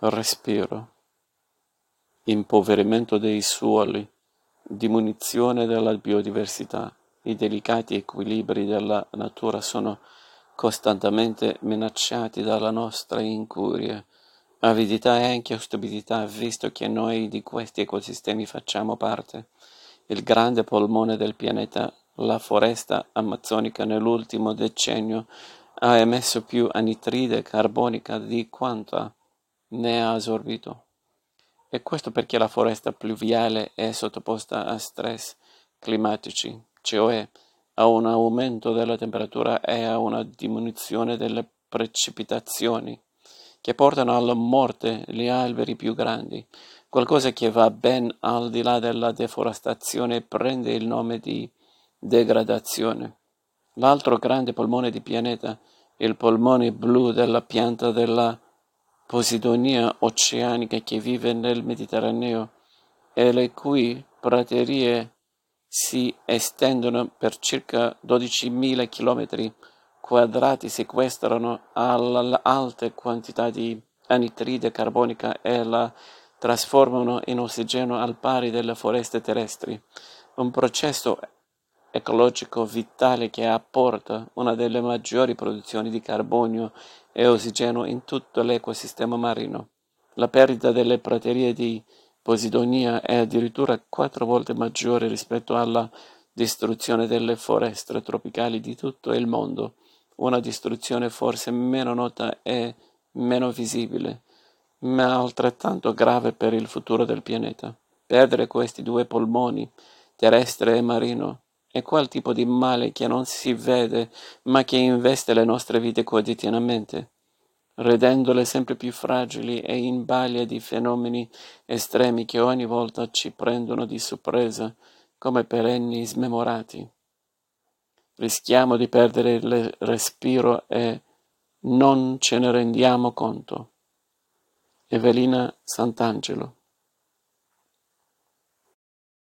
respiro, impoverimento dei suoli, diminuzione della biodiversità. I delicati equilibri della natura sono costantemente minacciati dalla nostra incuria, avidità e anche ostibilità, visto che noi di questi ecosistemi facciamo parte. Il grande polmone del pianeta, la foresta amazzonica, nell'ultimo decennio ha emesso più anitride carbonica di quanta ne ha assorbito. E questo perché la foresta pluviale è sottoposta a stress climatici, cioè a un aumento della temperatura e a una diminuzione delle precipitazioni, che portano alla morte gli alberi più grandi, qualcosa che va ben al di là della deforestazione prende il nome di degradazione. L'altro grande polmone di pianeta, il polmone blu della pianta della Posidonia oceanica che vive nel Mediterraneo e le cui praterie si estendono per circa 12.000 km quadrati, sequestrano alte quantità di anidride carbonica e la trasformano in ossigeno al pari delle foreste terrestri, un processo ecologico vitale che apporta una delle maggiori produzioni di carbonio e ossigeno in tutto l'ecosistema marino. La perdita delle praterie di Posidonia è addirittura quattro volte maggiore rispetto alla distruzione delle foreste tropicali di tutto il mondo, una distruzione forse meno nota e meno visibile, ma altrettanto grave per il futuro del pianeta. Perdere questi due polmoni, terrestre e marino, è quel tipo di male che non si vede, ma che investe le nostre vite quotidianamente rendendole sempre più fragili e in balia di fenomeni estremi che ogni volta ci prendono di sorpresa come perenni smemorati. Rischiamo di perdere il respiro e non ce ne rendiamo conto. Evelina Sant'Angelo